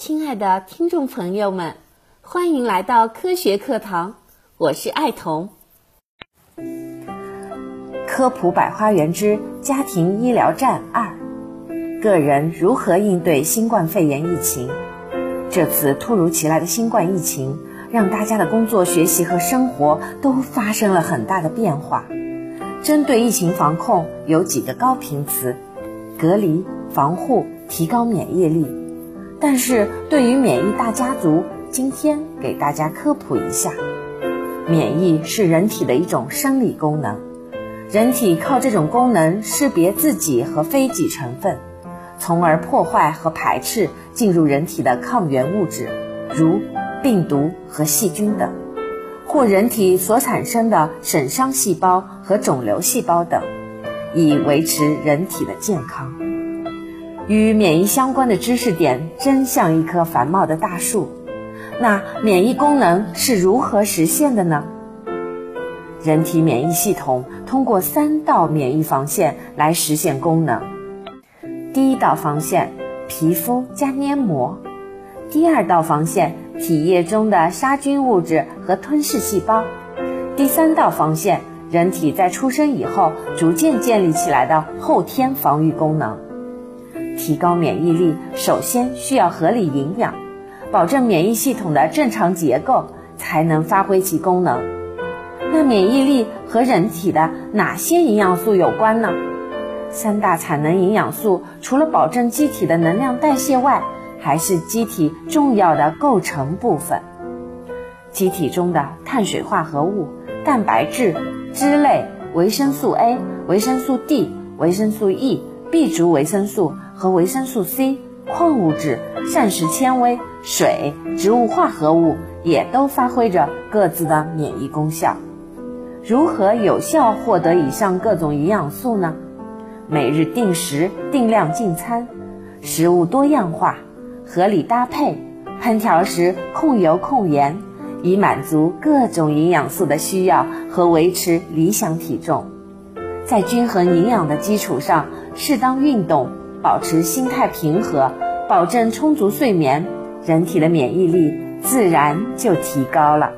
亲爱的听众朋友们，欢迎来到科学课堂，我是爱童。科普百花园之家庭医疗站二：个人如何应对新冠肺炎疫情？这次突如其来的新冠疫情，让大家的工作、学习和生活都发生了很大的变化。针对疫情防控，有几个高频词：隔离、防护、提高免疫力。但是对于免疫大家族，今天给大家科普一下：免疫是人体的一种生理功能，人体靠这种功能识别自己和非己成分，从而破坏和排斥进入人体的抗原物质，如病毒和细菌等，或人体所产生的损伤细胞和肿瘤细胞等，以维持人体的健康。与免疫相关的知识点真像一棵繁茂的大树。那免疫功能是如何实现的呢？人体免疫系统通过三道免疫防线来实现功能。第一道防线，皮肤加黏膜；第二道防线，体液中的杀菌物质和吞噬细胞；第三道防线，人体在出生以后逐渐建立起来的后天防御功能。提高免疫力，首先需要合理营养，保证免疫系统的正常结构，才能发挥其功能。那免疫力和人体的哪些营养素有关呢？三大产能营养素除了保证机体的能量代谢外，还是机体重要的构成部分。机体中的碳水化合物、蛋白质、脂类、维生素 A、维生素 D、维生素 E、B 族维生素。和维生素 C、矿物质、膳食纤维、水、植物化合物也都发挥着各自的免疫功效。如何有效获得以上各种营养素呢？每日定时定量进餐，食物多样化，合理搭配，烹调时控油控盐，以满足各种营养素的需要和维持理想体重。在均衡营养的基础上，适当运动。保持心态平和，保证充足睡眠，人体的免疫力自然就提高了。